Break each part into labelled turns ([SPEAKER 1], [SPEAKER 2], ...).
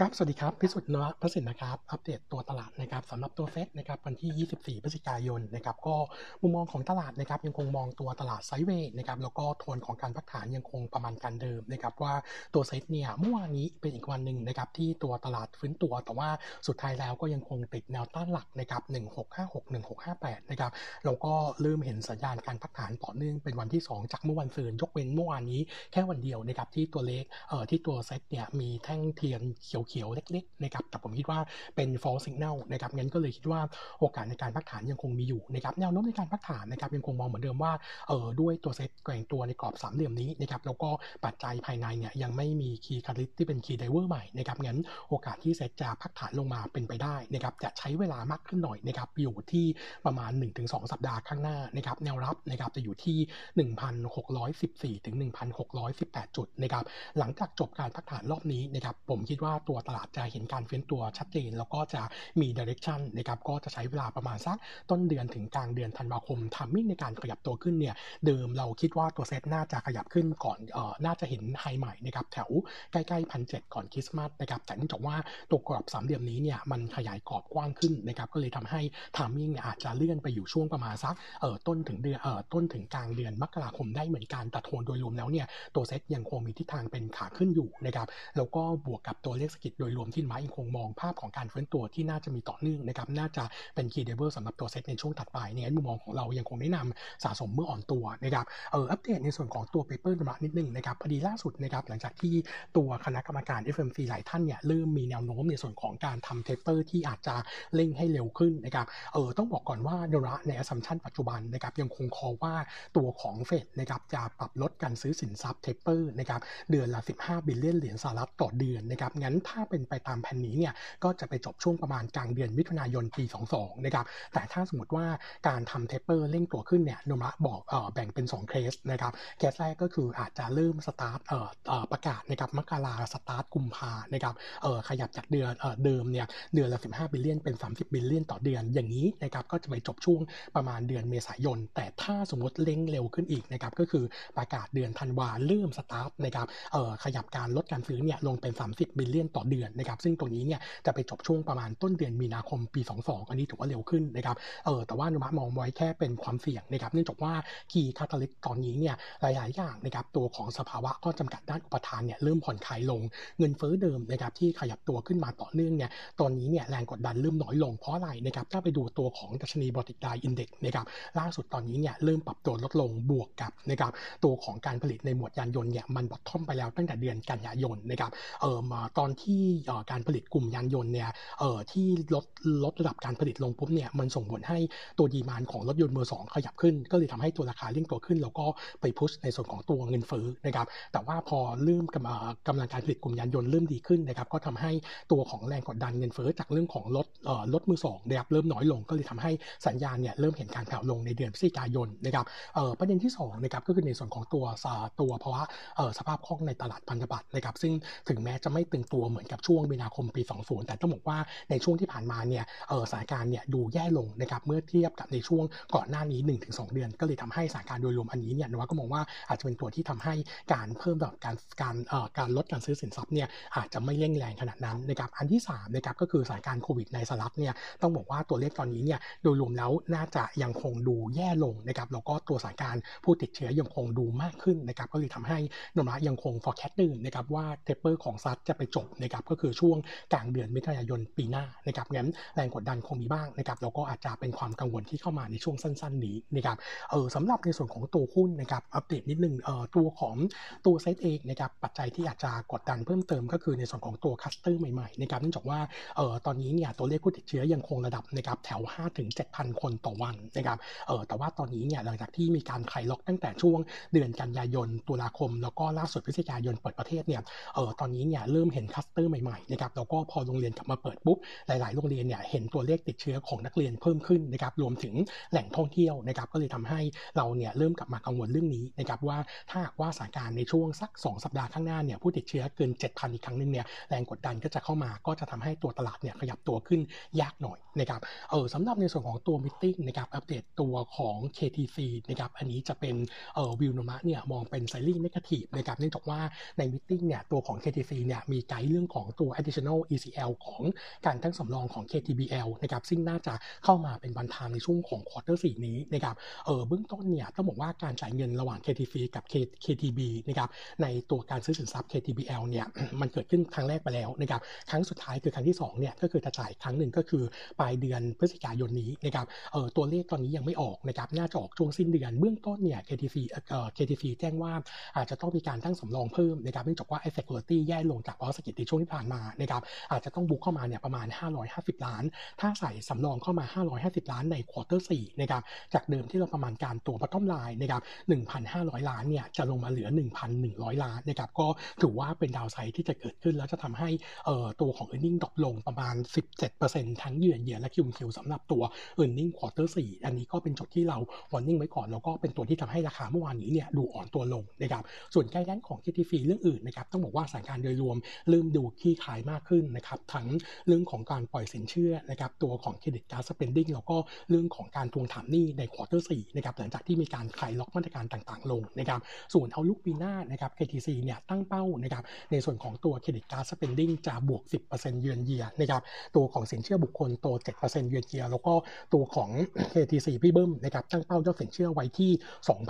[SPEAKER 1] ครับ สวัสดีครับ พิสุทธิ์นวพระสินนะครับ อัปเดตตัวตลาดนะครับสำหรับตัวเฟสนะครับวันที่ 24 พฤศจิกายนนะครับก็มุมมองของตลาดนะครับยังคงมองตัวตลาดไซด์เวย์นะครับแล้วก็โทนของการพักฐานยังคงประมาณการเดิมนะครับว่าตัวเซตเนี่ยเมื่อวานนี้เป็นอีกวันหนึ่งนะครับที่ตัวตลาดฟื้นตัว แต่ว่าสุดท้ายแล้วก็ยังคงติดแนวต้านหลักนะครับ 1656 1658 นะครับแล้วก็เริ่มเห็นสัญญาณการพักฐานต่อเนื่องเป็นวันที่ 2 จากเมื่อวันซืนยกเว้นเมื่อวานนี้แค่วันเดียวนะครับที่ตัวเลขเอ่อที่ตัวเซตเนี่ยมีแท่งเทียนเขียวๆ เล็กๆนะครับแต่ผมคิดว่าเป็น false signal นะครับงั้นก็เลยคิดว่าโอกาสในการพักฐานยังคงมีอยู่นะครับแนวโน้มในการพักฐานนะครับยังคงมองเหมือนเดิมว่าเออด้วยตัวเซตแกว่งตัวในกรอบสามเหลี่ยมนี้นะครับแล้วก็ปัจจัยภายในเนี่ยยังไม่มี key catalyst ที่เป็น key driver ใหม่นะครับงั้นโอกาสที่เซตจะพักฐานลงมาเป็นไปได้นะครับจะใช้เวลามากขึ้นหน่อยนะครับอยู่ที่ประมาณ 1-2 สัปดาห์ข้างหน้านะครับแนวรับนะครับจะอยู่ที่ 1,614ถึง1,618 จุดนะครับหลังจากจบการพักฐานรอบนี้นะครับผมคิดว่าตัวตลาดจะเห็นการฟื้นตัวชัดเจน แล้วก็จะมี direction นะครับก็จะใช้เวลาประมาณสักต้นเดือนถึงกลางเดือนธันวาคม timing ในการขยับตัวขึ้นเนี่ยเดิมเราคิดว่าตัวเซตน่าจะขยับขึ้นก่อนเอ่อน่าจะเห็น high ใหม่นะครับแถวใกล้ๆพันเจ็ดก่อนคริสต์มาสนะครับแต่เนื่องจากว่าตัวกรอบสามเหลี่ยมนี้เนี่ยมันขยายกรอบกว้างขึ้นนะครับก็เลยทำให้ timing อาจจะเลื่อนไปอยู่ช่วงประมาณสักเอ่อต้นถึงเดือนเอ่อต้นถึงกลางเดือนมกราคมได้เหมือนกันแต่โทนโดยรวมแล้วเนี่ยตัวเซตยังคงมีทิศทางเป็นขาขึ้นอยู่นะครับแล้วก็บวกกับตัวเลขเศรษฐกิจโดยรวมที่มายังคงมองภาพของการฟื้นตัวที่น่าจะมีต่อเนื่องนะครับน่าจะเป็น key driver สำหรับตัวเซตในช่วงถัดไปเนี่ยมุมมองของเรายังคงแนะนำสะสมเมื่ออ่อนตัวนะครับเอออัปเดตในส่วนของตัว taper นิดนึงนะครับพอดีล่าสุดนะครับหลังจากที่ตัวคณะกรรมการ FOMC หลายท่านเนี่ยเริ่มมีแนวโน้มในส่วนของการทำ taper ที่อาจจะเร่งให้เร็วขึ้นนะครับเออต้องบอกก่อนว่าโนมูระใน assumption ปัจจุบันนะครับยังคงคาดว่าตัวของเฟดนะครับจะปรับลดการซื้อสินทรัพย์ taper นะครับเดือนละ 15 billion เหรียญสหรัฐต่อเดือนนะครับงั้นถ้าเป็นไปตามแผนนี้เนี่ยก็จะไปจบช่วงประมาณกลางเดือนมิถุนายนปี 22 นะครับ แต่ถ้าสมมติว่าการทำ taper เร่งตัวขึ้นเนี่ยโนมูระบอกเออแบ่งเป็น 2 เคสนะครับ เคสแรกก็คืออาจจะเริ่มสตาร์ทเออเออประกาศนะครับมกราสตาร์ทกุมภานะครับเออขยับจากเดือนเออเดิมเนี่ยเดือนละ 15 billion เป็น 30 billion ต่อเดือนอย่างนี้นะครับก็จะไปจบช่วงประมาณเดือนเมษายน แต่ถ้าสมมติเร่งเร็วขึ้นอีกนะครับก็คือประกาศเดือนธันวาเริ่มสตาร์ทนะครับเออขยับการลดการซื้อเนี่ยลงเป็น 30 billion ต่อเดือนนะครับซึ่งตรงนี้เนี่ยจะไปจบช่วงประมาณต้นเดือนมีนาคมปี 22 อันนี้ถือว่าเร็วขึ้นนะครับเออแต่ว่าโนมูระมองไว้แค่เป็นความเสี่ยงนะครับเนื่องจากว่า key catalyst ตอนนี้เนี่ยหลายๆอย่างนะครับตัวของสภาวะข้อจำกัดด้านอุปทานเนี่ยเริ่มผ่อนคลายลงเงินเฟ้อเดิมนะครับที่ขยับตัวขึ้นมาต่อเนื่องเนี่ยตอนนี้เนี่ยแรงกดดันเริ่มน้อยลงเพราะอะไรนะครับถ้าไปดูตัวของดัชนี Baltic Dry Index นะครับล่าสุดตอนนี้เนี่ยเริ่มปรับตัวลดลงบวกกับนะครับตัวของการผลิตในหมวดยานยนต์เนี่ยมัน bottom ไปแล้วตั้งแต่เดือนกันยายนนะครับเออมาตอนที่เอ่การผลิตกลุ่มยานยนต์เนี่ยเอ่อที่ลดลดระดับการผลิตลงปุ๊บเนี่ยมันส่งผลให้ตัว demand ของรถยนต์มือสองขยับขึ้น ก็เลยทำให้ตัวราคาเร่งตัวขึ้น แล้วก็ไปพุชในส่วนของตัวเงินเฟ้อนะครับแต่ว่าพอเริ่มกำกำลังการผลิตกลุ่มยานยนต์เริ่มดีขึ้นนะครับก็ทำให้ตัวของแรงกดดันเงินเฟ้อจากเรื่องของรถเอ่อรถมือสองนะครับเริ่มน้อยลงก็เลยทำให้สัญญาณเนี่ยเริ่มเห็นการแผ่วลงในเดือนพฤศจิกายนนะครับเอ่อประเด็นที่สองนะครับก็คือในส่วนของตัวสตัวภาวะเอ่อสภาพคล่องในตลาดพันธบัตรนะครับซึ่งถึงแม้จะไม่ตึงตัวเหมือนกับช่วงมีนาคมปี 20 แต่ต้องบอกว่าในช่วงที่ผ่านมาเนี่ยสถานการณ์เนี่ยดูแย่ลงนะครับเมื่อเทียบกับในช่วงก่อนหน้านี้ 1-2 เดือน ก็เลยทำให้สถานการณ์โดยรวมอันนี้เนี่ยนว่าก็มองว่าอาจจะเป็นตัวที่ทำให้การเพิ่มแบบการการการลดการซื้อสินทรัพย์เนี่ยอาจจะไม่เร่งแรงขนาดนั้นนะครับอันที่3นะครับก็คือสถานการณ์โควิดในสหรัฐเนี่ยต้องบอกว่าตัวเลขตอนนี้เนี่ยโดยรวมแล้วน่าจะยังคงดูแย่ลงนะครับแล้วก็ตัวสถานการณ์ผู้ติดเชื้อยังคงดูมากขึ้นนะครับก็เลยทำให้นมะยังคง forecast เดิมนะครับว่าเทปเปอร์ของซัดจะไปจบนะครับก็คือช่วงกลางเดือนมิถุนายนปีหน้านะครับงั้นแรงกดดันคงมีบ้างนะครับแล้วก็อาจจะเป็นความกังวลที่เข้ามาในช่วงสั้น ๆ นี้นะครับเออสำหรับในส่วนของตัวหุ้นนะครับอัปเดตนิดนึงเออตัวของตัวเซตเองนะครับปัจจัยที่อาจจะกดดันเพิ่มเติมก็คือในส่วนของตัวคัสเตอร์ใหม่ๆนะครับเนื่องจากว่าเออตอนนี้เนี่ยตัวเลขผู้ติดเชื้อยังคงระดับนะครับแถว 5-7,000 คนต่อวันนะครับเออแต่ว่าตอนนี้เนี่ยหลังจากที่มีการคลายล็อกตั้งแต่ช่วงเดือนกันยายนตุลาคม แล้วก็ล่าสุดพฤศจิกายนเปิดประเทศเนี่ยเออตอนนี้เนี่ยเริ่มเห็นคลัสเตอร์ใหม่ๆนะครับแล้วก็พอโรงเรียนกลับมาเปิดปุ๊บหลาย ๆ โรงเรียนเนี่ยเห็นตัวเลขติดเชื้อของนักเรียนเพิ่มขึ้นนะครับรวมถึงแหล่งท่องเที่ยวนะครับก็เลยทำให้เราเนี่ยเริ่มกลับมากังวลเรื่องนี้นะครับว่าถ้าหากว่าสถานการณ์ในช่วงสัก 2 สัปดาห์ข้างหน้าเนี่ยผู้ติดเชื้อเกิน 7,000 อีกครั้งหนึ่งเนี่ยแรงกดดันก็จะเข้ามาก็จะทำให้ตัวตลาดเนี่ยขยับตัวขึ้นยากหน่อยนะครับเออสำหรับในส่วนของตัว meeting นะครับอัปเดตตัวของ KTC นะครับอันนี้จะเป็นเออวิวโนมะเนี่ยมองเป็นไซรี่เนกาทีฟนะครับเนื่องจากว่าในมิ팅เนี่ยตัวของ KTC เนี่ยมีไกด์เรื่องของตัว additional ECL ของการตั้งสำรองของ KTBL นะครับซึ่งน่าจะเข้ามาเป็นวันทามในช่วงของควอเตอร์สีนี้นะครับเออเบื้องต้นเนี่ยต้องบอกว่าการจ่ายเงินระหว่าง KTC กับ KTB นะครับในตัวการซื้อสินทรัพย์ KTBL เนี่ยมันเกิดขึ้นครั้งแรกไปแล้วนะครับครั้งสุดท้ายคือครั้งที่2เนี่ยก็คือจะจ่ายครั้งหนึ่งก็คือปลายเดือนพฤศจิกายนนี้นะครับเออตัวเลขตอนนี้ยังไม่ออกนะครับน่าจะออกช่วงสิ้นเดือนเบื้องต้นเนี่ย KTC เอ่อ KTC แจ้งว่าอาจจะต้องมีการตั้งสำรองเพิ่มนะครับเนื่องจากว่าไอ้ security แย่ลงจากเพราะเศรษฐกิจในช่วงที่ผ่านมานะครับอาจจะต้อง book เข้ามาเนี่ยประมาณ 550 ล้าน ถ้าใส่สำรองเข้ามา 550 ล้านใน quarter 4นะครับจากเดิมที่เราประมาณการตัว bottom line นะครับ1,500 ล้านเนี่ยจะลงมาเหลือ 1,100 ล้านนะครับก็ถือว่าเป็น downside ที่จะเกิดขึ้น แล้วจะทำให้เอ่อตัวของ e a r n i n g ดรอปลงประมาณ 17%ทั้งเยือนเยียและคิวคิวสำหรับตัว e a r n i n g ควอเตอร์4อันนี้ก็เป็นจุดที่เรา warning ไว้ก่อน แล้วก็เป็นตัวที่ทำให้ราคาเมื่อวานนี้เนี่ยดูอ่อนตัวลงนะครับส่วนใกล้ด้านของ KTC เรื่องอื่นนะครับต้องบอกว่าสถานการณ์โดยรวมเริ่มดูคลี่คลายมากขึ้นนะครับทั้งเรื่องของการปล่อยสินเชื่อนะครับตัวของ credit card spending แล้วก็เรื่องของการทวงถามหนี้ใน quarter สี่นะครับหลังจากที่มีการคลายล็อกมาตรการต่างๆ ลงนะครับส่วน outlook ปีหน้านะครับ KTC เนี่ยตั้งเป้านะครับในส่วนของตัว credit card spending จะบวก 10%เยือนเยียนะครับตัวของสินเชื่อบุคคลโต 7%เยือนเยียแล้วก็ตัวของ KTC พี่เบิ้มนะครับตั้งเป้ายอดสินเชื่อไว้ที่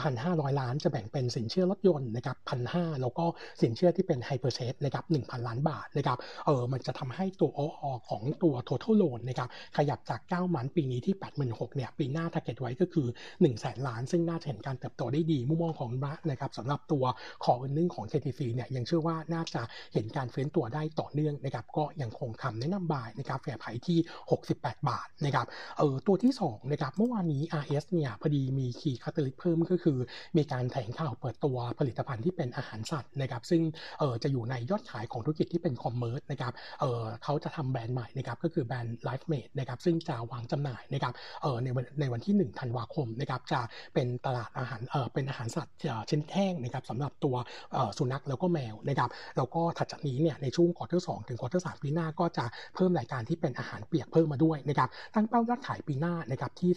[SPEAKER 1] 2,500 ล้าน จะแบ่งเป็นสินเชื่อรถยนต์นะครับ1,500แล้วก็สินเชื่อที่เป็น hire purchase นะครับ1,000ล้านบาทนะครับเออมันจะทำให้ตัวออของตัว total loan นะครับขยับจาก ประมาณปีนี้ที่ 86เนี่ยปีหน้า t a r g e t ไว้ก็คือ 1 0 0 0 0แสนล้าน ซึ่งน่าจะเห็นการเติบโตได้ดีมุมมองของเรานะครับสำหรับตัวของ earning ของ KTC เนี่ยยังเชื่อว่าน่าจะเห็นการฟื้นตัวได้ต่อเนื่องนะครับก็ยังคงคำแนะนำ buy นะครับ fair price ที่ 68 บาทนะครับเออตัวที่2นะครับเมื่อวานนี้ RS เนี่ยพอดีมี key catalyst เพิ่มก็คือ มีการแถลงข่าวเปิดตัวผลิตภัณฑ์ที่เป็นอาหารสัตว์นะครับซึ่งเออจะอยู่ในยอดขายของธุรกิจที่เป็น commerce นะครับเออเขาจะทำแบรนด์ใหม่นะครับก็คือแบรนด์ Lifemate นะครับซึ่งจะวางจำหน่ายนะครับเออในวันในวันที่ 1 ธันวาคมนะครับจะเป็นตลาดอาหารเออเป็นอาหารสัตว์ชนิดแห้งนะครับสำหรับตัวเออสุนัขแล้วก็แมวนะครับแล้วก็ถัดจากนี้เนี่ยในช่วง quarter สองถึง quarter สามปีหน้าก็จะเพิ่มรายการที่เป็นอาหารเปียกเพิ่มมาด้วยนะครับตั้งเป้ายอดขายปีหน้านะครับที่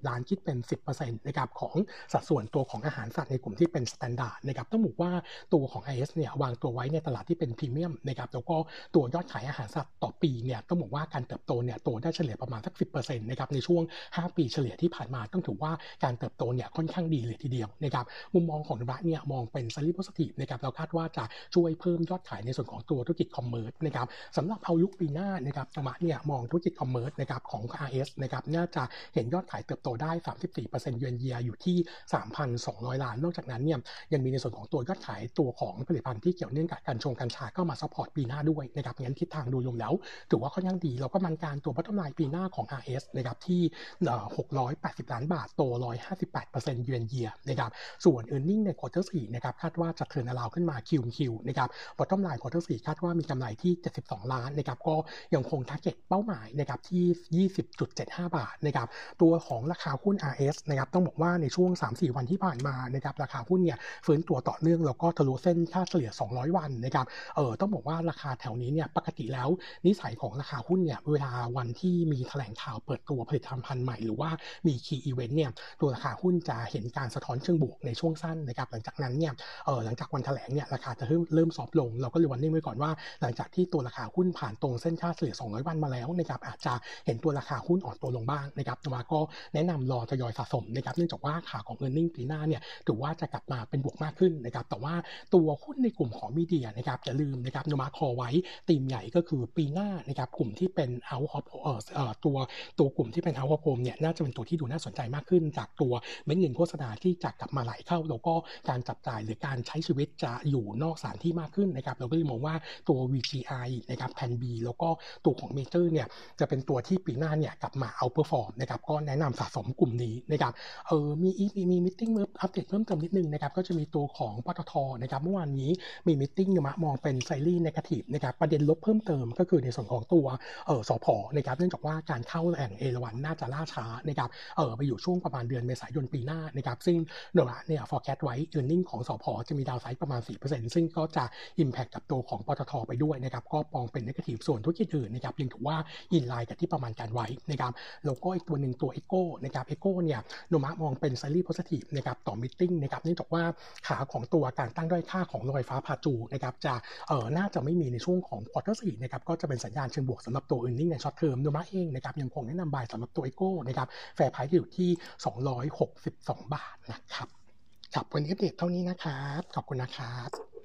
[SPEAKER 1] 320 ล้านคิดเป็น 10%นะครับของสัดส่วนตัวของอาหารสัตว์ในกลุ่มที่เป็น standard นะครับต้องบอกว่าตัวของ RS เนี่ยวางตัวไว้ในตลาดที่เป็นพรีเมียมนะครับแล้วก็ตัวยอดขายอาหารสัตว์ต่อปีเนี่ยต้องบอกว่าการเติบโตเนี่ยโตได้เฉลี่ยประมาณสัก 10%นะครับในช่วง 5 ปีเฉลี่ยที่ผ่านมาต้องถือว่าการเติบโตเนี่ยค่อนข้างดีเลยทีเดียวนะครับมุมมองของเราเนี่ยมองเป็น slightly positive นะครับเราคาดว่าจะช่วยเพิ่มยอดขายในส่วนของตัวธุรกิจ commerce นะครับสำหรับ outlook ปีหน้านะครับโนมูระเนี่ยมองธุรกิจ commerce นะครับของ RS นะครับน่าจะเห็นยอดขายเติบโตได้ 34%เยือนเยียอยู่ที่ 3,200 ล้าน นอกจากนั้นเนี่ยยังมีในส่วนของตัวยอดขายตัวของผลิตภัณฑ์ที่เกี่ยวเนื่องกับกัญชงกัญชาก็มา support ปีหน้าด้วยนะครับงั้นทิศทางโดยรวมแล้วถือว่าค่อนข้างดีเราประมาณการตัวพัฒนาปีหน้าของ RS นะครับที่ 680 ล้านบาทโต 158%เยือนเยียนะครับส่วน e a r n i n g ใน quarter 4นะครับคาดว่าจะ turnaround ขึ้นมาคิวคิวนะครับ bottom line quarter 4คาดว่ามีกำไรที่ 72 ล้านนะครับก็ยังคง target เป้าหมายนะครับที่ 20.75 บาทนะครับตัวของราคาหุ้น RS นะครับต้องบอกว่าในช่วง 3-4 วันที่ผ่านมานะครับราคาหุ้นเนี่ยฟื้นตัวต่อเนื่องแล้วก็ทะลุเส้นค่าเฉลี่ย 200 วันนะครับเออต้องบอกบอกว่าราคาแถวนี้เนี่ยปกติแล้วนิสัยของราคาหุ้นเนี่ยเวลาวันที่มีแถลงข่าวเปิดตัวผลิตภัณฑ์ใหม่ หรือว่ามี key event เนี่ยตัวราคาหุ้นจะเห็นการสะท้อนเชิงบวกในช่วงสั้นนะครับหลังจากนั้นเนี่ยเออหลังจากวันแถลงเนี่ยราคาจะเริ่มเริ่ม soft ลง เราก็เลยวันนี้ไว้ก่อนว่า หลังจากที่ตัวราคาหุ้นผ่านตรงเส้นค่าเฉลี่ย 200 วันมาแล้วนะครับอาจจะเห็นตัวราคาหุ้นอ่อนตัวลงบ้างนะครับแต่ว่าก็แนะนำรอทยอยสะสมนะครับเนื่องจากว่าขาของ e a r n i n g ปีหน้าเนี่ยถือว่าจะกลับมาเป็นบวกมากขึ้นนะครับแต่ว่าตัวหุ้นในกลุ่มของ media นะครับอย่าลืมนะครับโนมูระ call ไว้ตีมใหญ่ก็คือปีหน้านะครับกลุ่มที่เป็น out of เอ่อตัวตัวกลุ่มที่เป็น out of home เนี่ยน่าจะเป็นตัวที่ดูน่าสนใจมากขึ้น จากตัวเม็ดเงินโฆษณาที่จะกลับมาไหลเข้า แล้วก็การจับจ่ายหรือการใช้ชีวิตจะอยู่นอกสถานที่มากขึ้นนะครับเราก็เลยมองว่าตัว VGI นะครับแพน B แล้วก็ตัวของเมเจอร์เนี่ยจะเป็นตัวที่ปีหน้าเนี่ยกลับมา outperform นะครับก็แนะนำสะสมกลุ่มนี้นะครับเออมีมีมีมิ팅อัปเดตเพิ่มเติมนิดนึงนะครับก็จะมีตัวของปตทนะครับเมื่อวานนี้มีมิ팅มะมองเป็นไซรีนกาทีฟนะครับประเด็นลบเพิ่มเติมก็คือในส่วนของตัวเออสพนะครับเนื่องจากว่าการเข้าแหล่งเอราวันน่าจะล่าช้านะครับเออไปอยู่ช่วงประมาณเดือนเมษายนปีหน้านะครับซึ่งโนมะเนี่ย forecast ไว้ e a r n i n g ของสพจะมีดาวไซด์ประมาณ 4%ซึ่งก็จะ impact กับตัวของปตทไปด้วยนะครับก็ปองเป็นนกาทีฟส่วนธุรกิจอื่นนะครับยังถือว่าin line กับที่ประมาณการไว้นะครับแล้วก็อีกตัวหนึ่งตัว EGCO นะครับ EGCO เนี่ยโนมูระมองเป็น slightly positive นะครับต่อ meeting นะครับเนื่องจากว่าขาของตัวการตั้งด้อยค่าของโรงไฟฟ้าพาจูนะครับจะเออน่าจะไม่มีในช่วงของ quarter สี่นะครับก็จะเป็นสัญญาณเชิงบวกสำหรับตัว earning ใน short term โนมูระเองนะครับยังคงแนะนำ buy สำหรับตัว EGCO นะครับ fair price อยู่ที่ 262 บาทนะครับครับวันนี้อัปเดตเท่านี้นะครับ ขอบคุณนะครับ